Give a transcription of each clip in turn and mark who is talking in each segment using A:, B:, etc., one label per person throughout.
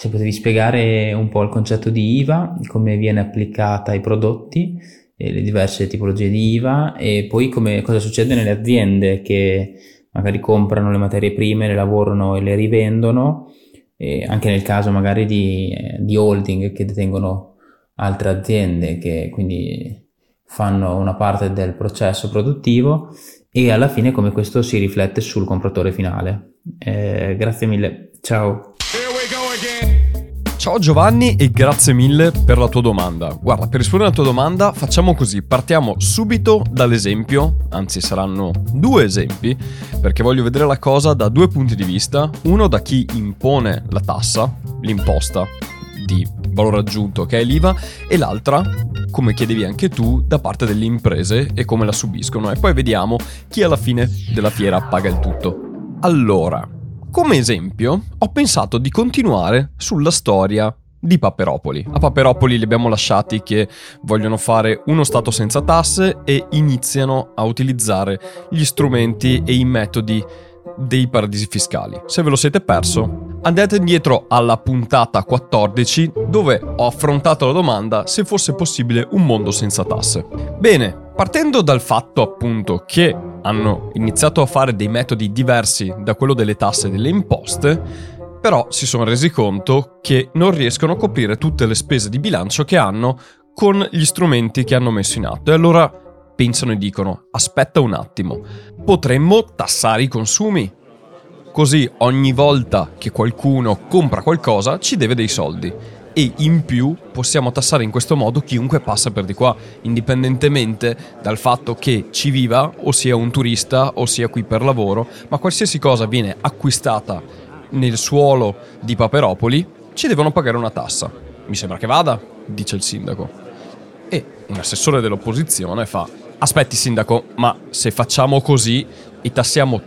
A: se potevi spiegare un po' il concetto di IVA, come viene applicata ai prodotti, eh, le diverse tipologie di IVA e poi come, cosa succede nelle aziende che magari comprano le materie prime, le lavorano e le rivendono, e anche nel caso magari di, eh, di holding che detengono altre aziende che quindi fanno una parte del processo produttivo e alla fine come questo si riflette sul compratore finale. Eh, grazie mille, ciao.
B: Ciao Giovanni e grazie mille per la tua domanda. Guarda, per rispondere alla tua domanda facciamo così, partiamo subito dall'esempio, anzi saranno due esempi, perché voglio vedere la cosa da due punti di vista, uno da chi impone la tassa, l'imposta di valore aggiunto che è l'IVA e l'altra, come chiedevi anche tu, da parte delle imprese e come la subiscono e poi vediamo chi alla fine della fiera paga il tutto. Allora, come esempio, ho pensato di continuare sulla storia di Paperopoli. A Paperopoli li abbiamo lasciati che vogliono fare uno Stato senza tasse e iniziano a utilizzare gli strumenti e i metodi dei paradisi fiscali. Se ve lo siete perso, andate indietro alla puntata 14 dove ho affrontato la domanda se fosse possibile un mondo senza tasse. Bene, partendo dal fatto appunto che hanno iniziato a fare dei metodi diversi da quello delle tasse e delle imposte, però si sono resi conto che non riescono a coprire tutte le spese di bilancio che hanno con gli strumenti che hanno messo in atto. E allora pensano e dicono, aspetta un attimo, potremmo tassare i consumi. Così ogni volta che qualcuno compra qualcosa ci deve dei soldi e in più possiamo tassare in questo modo chiunque passa per di qua, indipendentemente dal fatto che ci viva o sia un turista o sia qui per lavoro, ma qualsiasi cosa viene acquistata nel suolo di Paperopoli ci devono pagare una tassa. Mi sembra che vada, dice il sindaco. E un assessore dell'opposizione fa: Aspetti, sindaco, ma se facciamo così e tassiamo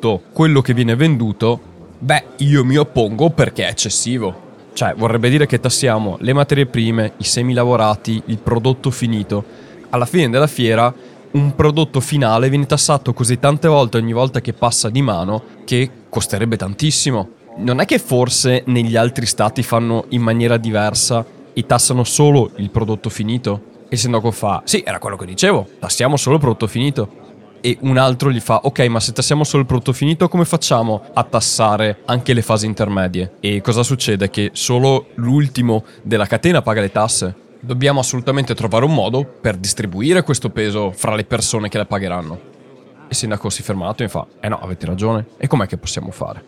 B: tutto quello che viene venduto, beh, io mi oppongo perché è eccessivo. Cioè, vorrebbe dire che tassiamo le materie prime, i semi lavorati, il prodotto finito. Alla fine della fiera, un prodotto finale viene tassato così tante volte ogni volta che passa di mano che costerebbe tantissimo. Non è che forse negli altri stati fanno in maniera diversa e tassano solo il prodotto finito? E il sindaco fa: Sì, era quello che dicevo, tassiamo solo il prodotto finito e un altro gli fa ok ma se tassiamo solo il prodotto finito come facciamo a tassare anche le fasi intermedie? E cosa succede? Che solo l'ultimo della catena paga le tasse. Dobbiamo assolutamente trovare un modo per distribuire questo peso fra le persone che le pagheranno. E il sindaco si è fermato e fa eh no avete ragione. E com'è che possiamo fare?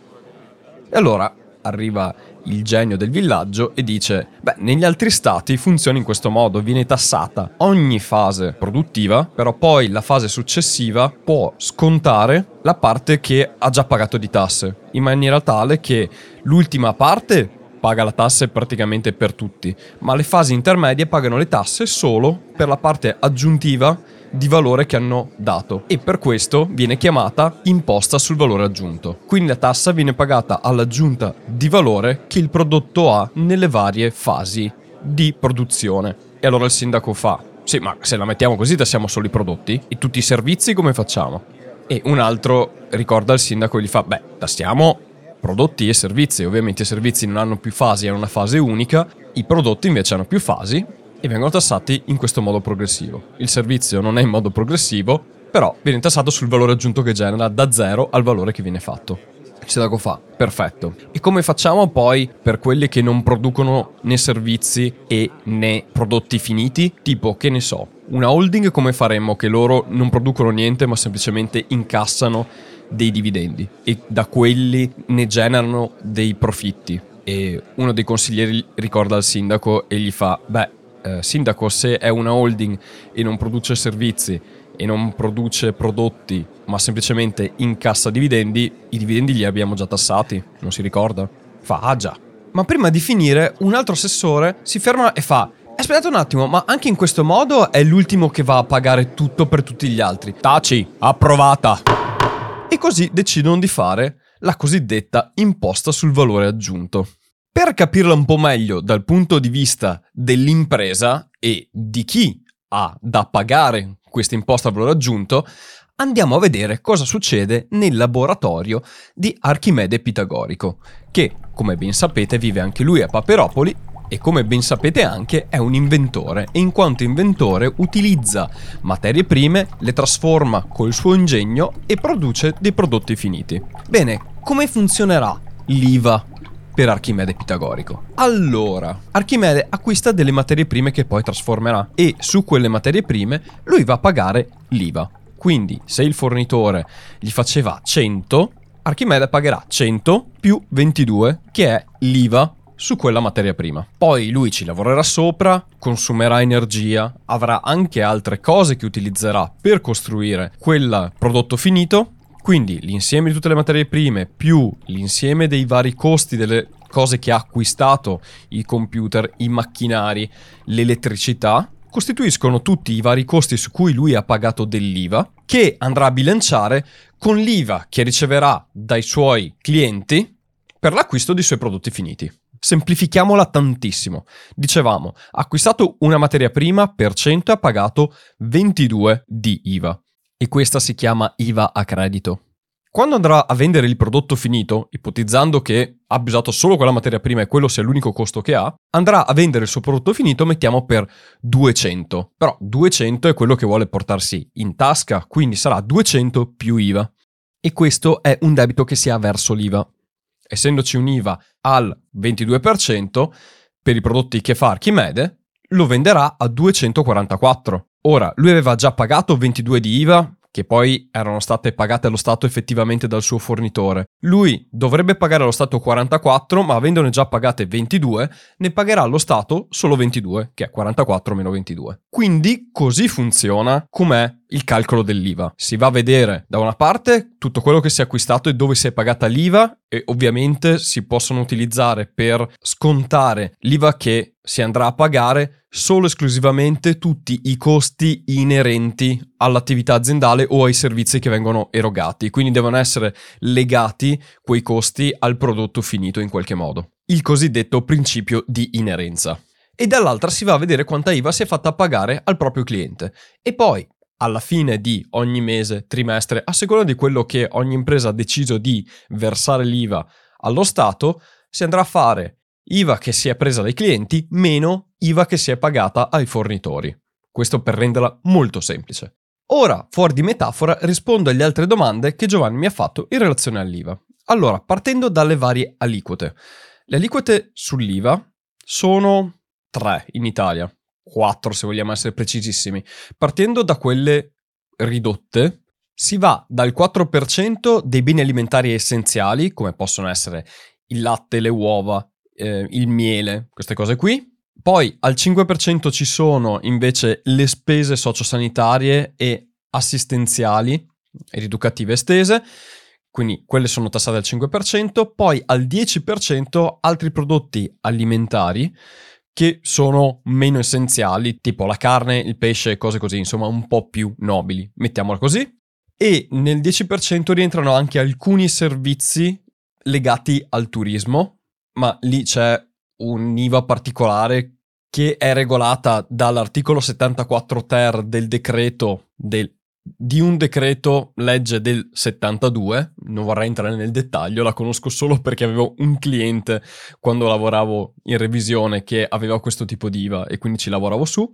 B: E allora arriva il genio del villaggio e dice, beh, negli altri stati funziona in questo modo, viene tassata ogni fase produttiva, però poi la fase successiva può scontare la parte che ha già pagato di tasse, in maniera tale che l'ultima parte paga la tassa praticamente per tutti, ma le fasi intermedie pagano le tasse solo per la parte aggiuntiva di valore che hanno dato e per questo viene chiamata imposta sul valore aggiunto. Quindi la tassa viene pagata all'aggiunta di valore che il prodotto ha nelle varie fasi di produzione. E allora il sindaco fa, sì ma se la mettiamo così tassiamo solo i prodotti e tutti i servizi come facciamo? E un altro ricorda al sindaco e gli fa, beh tassiamo prodotti e servizi, ovviamente i servizi non hanno più fasi, hanno una fase unica, i prodotti invece hanno più fasi e vengono tassati in questo modo progressivo. Il servizio non è in modo progressivo, però viene tassato sul valore aggiunto che genera da zero al valore che viene fatto. Il sindaco fa, perfetto. E come facciamo poi per quelli che non producono né servizi e né prodotti finiti? Tipo, che ne so, una holding come faremmo che loro non producono niente ma semplicemente incassano dei dividendi e da quelli ne generano dei profitti. E uno dei consiglieri ricorda al sindaco e gli fa, beh, eh, sindaco, se è una holding e non produce servizi e non produce prodotti, ma semplicemente incassa dividendi, i dividendi li abbiamo già tassati, non si ricorda? Fa, ah già. Ma prima di finire, un altro assessore si ferma e fa, Aspettate un attimo, ma anche in questo modo è l'ultimo che va a pagare tutto per tutti gli altri. Taci, approvata. E così decidono di fare la cosiddetta imposta sul valore aggiunto. Per capirla un po' meglio dal punto di vista dell'impresa e di chi ha da pagare questa imposta al valore aggiunto, andiamo a vedere cosa succede nel laboratorio di Archimede Pitagorico, che, come ben sapete, vive anche lui a Paperopoli e come ben sapete anche è un inventore e in quanto inventore utilizza materie prime, le trasforma col suo ingegno e produce dei prodotti finiti. Bene, come funzionerà l'IVA per Archimede Pitagorico. Allora, Archimede acquista delle materie prime che poi trasformerà e su quelle materie prime lui va a pagare l'IVA. Quindi se il fornitore gli faceva 100, Archimede pagherà 100 più 22, che è l'IVA su quella materia prima. Poi lui ci lavorerà sopra, consumerà energia, avrà anche altre cose che utilizzerà per costruire quel prodotto finito quindi l'insieme di tutte le materie prime più l'insieme dei vari costi delle cose che ha acquistato, i computer, i macchinari, l'elettricità, costituiscono tutti i vari costi su cui lui ha pagato dell'IVA, che andrà a bilanciare con l'IVA che riceverà dai suoi clienti per l'acquisto dei suoi prodotti finiti. Semplifichiamola tantissimo. Dicevamo, ha acquistato una materia prima per 100 e ha pagato 22 di IVA e questa si chiama IVA a credito. Quando andrà a vendere il prodotto finito, ipotizzando che abbia usato solo quella materia prima e quello sia l'unico costo che ha, andrà a vendere il suo prodotto finito, mettiamo per 200. Però 200 è quello che vuole portarsi in tasca, quindi sarà 200 più IVA. E questo è un debito che si ha verso l'IVA. Essendoci un IVA al 22%, per i prodotti che fa Archimede, lo venderà a 244. Ora, lui aveva già pagato 22 di IVA, che poi erano state pagate allo Stato effettivamente dal suo fornitore. Lui dovrebbe pagare allo Stato 44, ma avendone già pagate 22, ne pagherà allo Stato solo 22, che è 44 meno 22. Quindi così funziona com'è il calcolo dell'IVA. Si va a vedere da una parte tutto quello che si è acquistato e dove si è pagata l'IVA e ovviamente si possono utilizzare per scontare l'IVA che si andrà a pagare solo esclusivamente tutti i costi inerenti all'attività aziendale o ai servizi che vengono erogati, quindi devono essere legati quei costi al prodotto finito in qualche modo. Il cosiddetto principio di inerenza e dall'altra si va a vedere quanta IVA si è fatta pagare al proprio cliente. E poi, alla fine di ogni mese, trimestre, a seconda di quello che ogni impresa ha deciso di versare l'IVA allo Stato, si andrà a fare IVA che si è presa dai clienti meno IVA che si è pagata ai fornitori. Questo per renderla molto semplice. Ora, fuori di metafora, rispondo alle altre domande che Giovanni mi ha fatto in relazione all'IVA. Allora, partendo dalle varie aliquote. Le aliquote sull'IVA sono tre in Italia, quattro se vogliamo essere precisissimi. Partendo da quelle ridotte, si va dal 4% dei beni alimentari essenziali, come possono essere il latte, le uova, eh, il miele, queste cose qui. Poi al 5% ci sono invece le spese sociosanitarie e assistenziali ed educative estese, quindi quelle sono tassate al 5%, poi al 10% altri prodotti alimentari che sono meno essenziali, tipo la carne, il pesce, cose così, insomma un po' più nobili, mettiamola così. E nel 10% rientrano anche alcuni servizi legati al turismo, ma lì c'è un'IVA particolare che è regolata dall'articolo 74 ter del decreto del di un decreto legge del 72, non vorrei entrare nel dettaglio, la conosco solo perché avevo un cliente quando lavoravo in revisione che aveva questo tipo di IVA e quindi ci lavoravo su.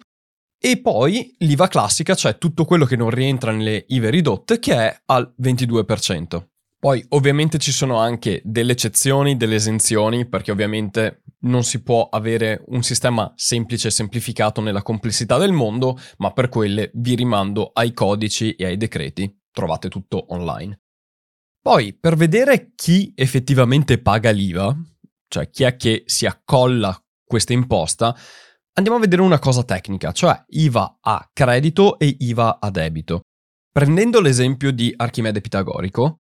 B: E poi l'IVA classica, cioè tutto quello che non rientra nelle IVA ridotte, che è al 22%. Poi ovviamente ci sono anche delle eccezioni, delle esenzioni, perché ovviamente non si può avere un sistema semplice e semplificato nella complessità del mondo, ma per quelle vi rimando ai codici e ai decreti. Trovate tutto online. Poi, per vedere chi effettivamente paga l'IVA, cioè chi è che si accolla questa imposta, andiamo a vedere una cosa tecnica, cioè IVA a credito e IVA a debito. Prendendo l'esempio di Archimede Pitagorico,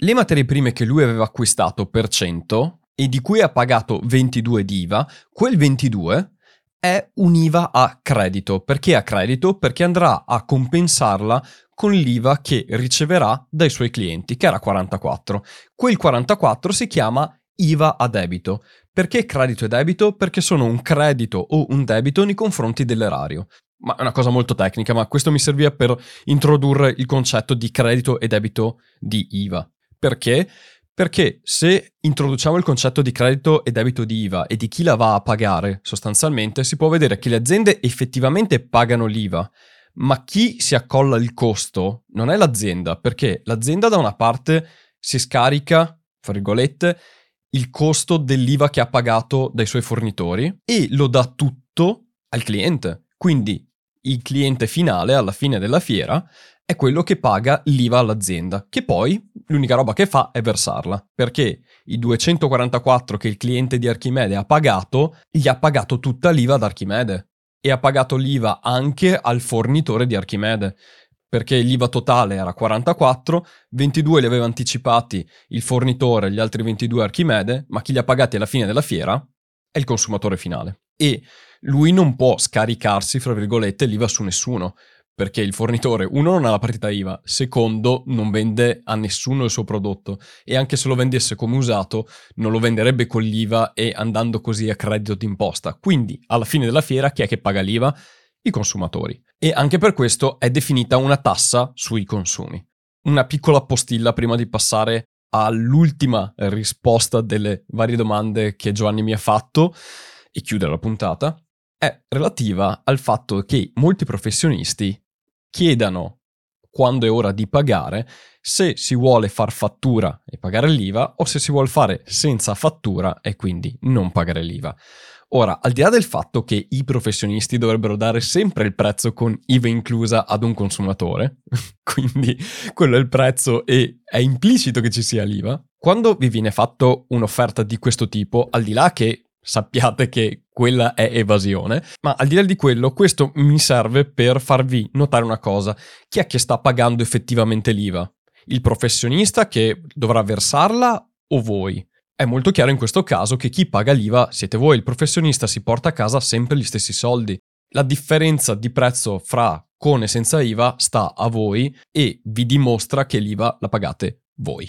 B: le materie prime che lui aveva acquistato per 100 e di cui ha pagato 22 di IVA, quel 22 è un'IVA a credito. Perché a credito? Perché andrà a compensarla con l'IVA che riceverà dai suoi clienti, che era 44. Quel 44 si chiama IVA a debito. Perché credito e debito? Perché sono un credito o un debito nei confronti dell'erario. Ma è una cosa molto tecnica, ma questo mi serviva per introdurre il concetto di credito e debito di IVA. Perché? Perché se introduciamo il concetto di credito e debito di IVA e di chi la va a pagare, sostanzialmente si può vedere che le aziende effettivamente pagano l'IVA, ma chi si accolla il costo non è l'azienda, perché l'azienda da una parte si scarica, fra virgolette, il costo dell'IVA che ha pagato dai suoi fornitori e lo dà tutto al cliente. Quindi il cliente finale alla fine della fiera è quello che paga l'IVA all'azienda, che poi l'unica roba che fa è versarla, perché i 244 che il cliente di Archimede ha pagato, gli ha pagato tutta l'IVA ad Archimede e ha pagato l'IVA anche al fornitore di Archimede, perché l'IVA totale era 44, 22 li aveva anticipati il fornitore, gli altri 22 Archimede, ma chi li ha pagati alla fine della fiera è il consumatore finale. E lui non può scaricarsi, fra virgolette, l'IVA su nessuno, perché il fornitore, uno, non ha la partita IVA, secondo, non vende a nessuno il suo prodotto e anche se lo vendesse come usato, non lo venderebbe con l'IVA e andando così a credito d'imposta. Quindi, alla fine della fiera, chi è che paga l'IVA? I consumatori. E anche per questo è definita una tassa sui consumi. Una piccola postilla prima di passare all'ultima risposta delle varie domande che Giovanni mi ha fatto e chiudere la puntata è relativa al fatto che molti professionisti chiedano quando è ora di pagare se si vuole far fattura e pagare l'IVA o se si vuole fare senza fattura e quindi non pagare l'IVA. Ora, al di là del fatto che i professionisti dovrebbero dare sempre il prezzo con IVA inclusa ad un consumatore, quindi quello è il prezzo e è implicito che ci sia l'IVA, quando vi viene fatto un'offerta di questo tipo, al di là che sappiate che quella è evasione, ma al di là di quello, questo mi serve per farvi notare una cosa. Chi è che sta pagando effettivamente l'IVA? Il professionista che dovrà versarla o voi? È molto chiaro in questo caso che chi paga l'IVA siete voi, il professionista si porta a casa sempre gli stessi soldi. La differenza di prezzo fra con e senza IVA sta a voi e vi dimostra che l'IVA la pagate voi.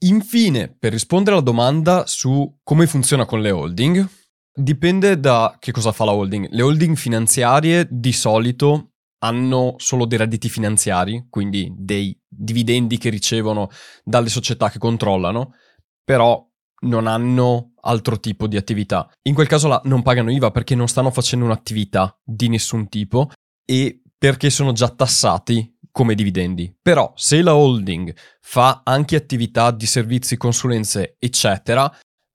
B: Infine, per rispondere alla domanda su come funziona con le holding, dipende da che cosa fa la holding. Le holding finanziarie di solito hanno solo dei redditi finanziari, quindi dei dividendi che ricevono dalle società che controllano, però non hanno altro tipo di attività. In quel caso là non pagano IVA perché non stanno facendo un'attività di nessun tipo e perché sono già tassati come dividendi. Però se la holding fa anche attività di servizi, consulenze, eccetera,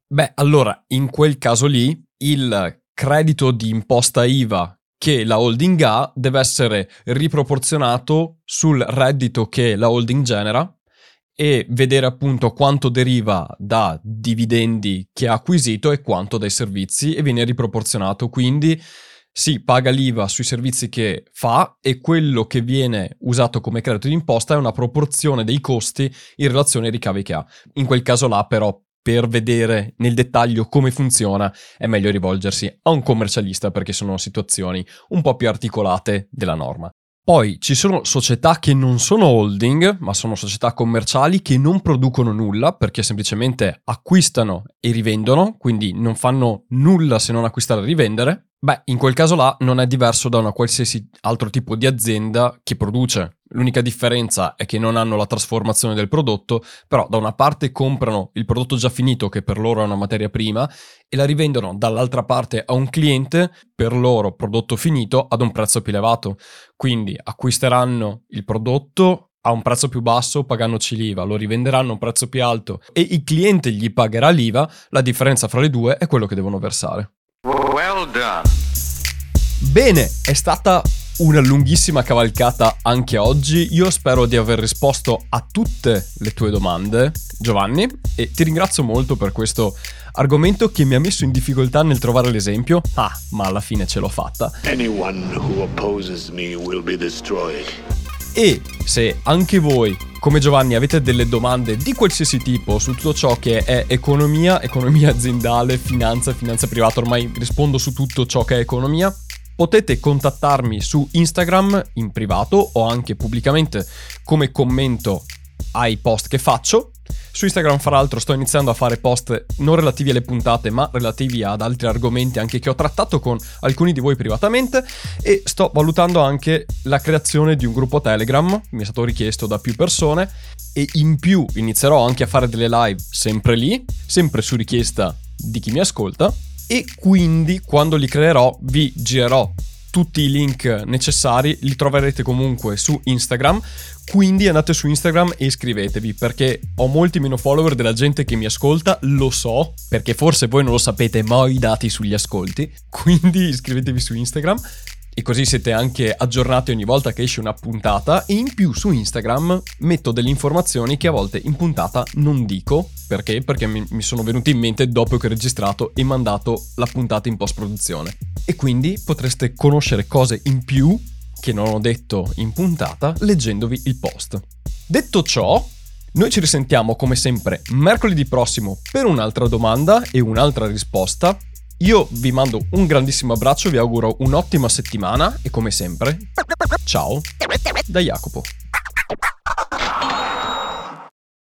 B: beh, allora in quel caso lì il credito di imposta IVA che la holding ha deve essere riproporzionato sul reddito che la holding genera e vedere appunto quanto deriva da dividendi che ha acquisito e quanto dai servizi e viene riproporzionato. Quindi si paga l'IVA sui servizi che fa e quello che viene usato come credito d'imposta è una proporzione dei costi in relazione ai ricavi che ha. In quel caso là però per vedere nel dettaglio come funziona è meglio rivolgersi a un commercialista perché sono situazioni un po' più articolate della norma. Poi ci sono società che non sono holding, ma sono società commerciali che non producono nulla perché semplicemente acquistano e rivendono, quindi non fanno nulla se non acquistare e rivendere. Beh, in quel caso là non è diverso da una qualsiasi altro tipo di azienda che produce. L'unica differenza è che non hanno la trasformazione del prodotto, però da una parte comprano il prodotto già finito che per loro è una materia prima e la rivendono dall'altra parte a un cliente per loro prodotto finito ad un prezzo più elevato. Quindi acquisteranno il prodotto a un prezzo più basso pagandoci l'IVA, lo rivenderanno a un prezzo più alto e il cliente gli pagherà l'IVA, la differenza fra le due è quello che devono versare. Well done. Bene, è stata una lunghissima cavalcata anche oggi. Io spero di aver risposto a tutte le tue domande, Giovanni, e ti ringrazio molto per questo argomento che mi ha messo in difficoltà nel trovare l'esempio. Ah, ma alla fine ce l'ho fatta. Anyone who opposes me will be destroyed. E se anche voi, come Giovanni, avete delle domande di qualsiasi tipo su tutto ciò che è economia, economia aziendale, finanza, finanza privata, ormai rispondo su tutto ciò che è economia, potete contattarmi su Instagram in privato o anche pubblicamente come commento ai post che faccio. Su Instagram, fra l'altro, sto iniziando a fare post non relativi alle puntate, ma relativi ad altri argomenti anche che ho trattato con alcuni di voi privatamente e sto valutando anche la creazione di un gruppo Telegram, mi è stato richiesto da più persone e in più inizierò anche a fare delle live sempre lì, sempre su richiesta di chi mi ascolta e quindi quando li creerò vi girerò tutti i link necessari li troverete comunque su Instagram. Quindi andate su Instagram e iscrivetevi perché ho molti meno follower della gente che mi ascolta, lo so, perché forse voi non lo sapete, ma ho i dati sugli ascolti. Quindi iscrivetevi su Instagram e così siete anche aggiornati ogni volta che esce una puntata e in più su Instagram metto delle informazioni che a volte in puntata non dico perché? Perché mi, sono venuti in mente dopo che ho registrato e mandato la puntata in post produzione e quindi potreste conoscere cose in più che non ho detto in puntata leggendovi il post. Detto ciò, noi ci risentiamo come sempre mercoledì prossimo per un'altra domanda e un'altra risposta io vi mando un grandissimo abbraccio, vi auguro un'ottima settimana e come sempre, ciao da Jacopo.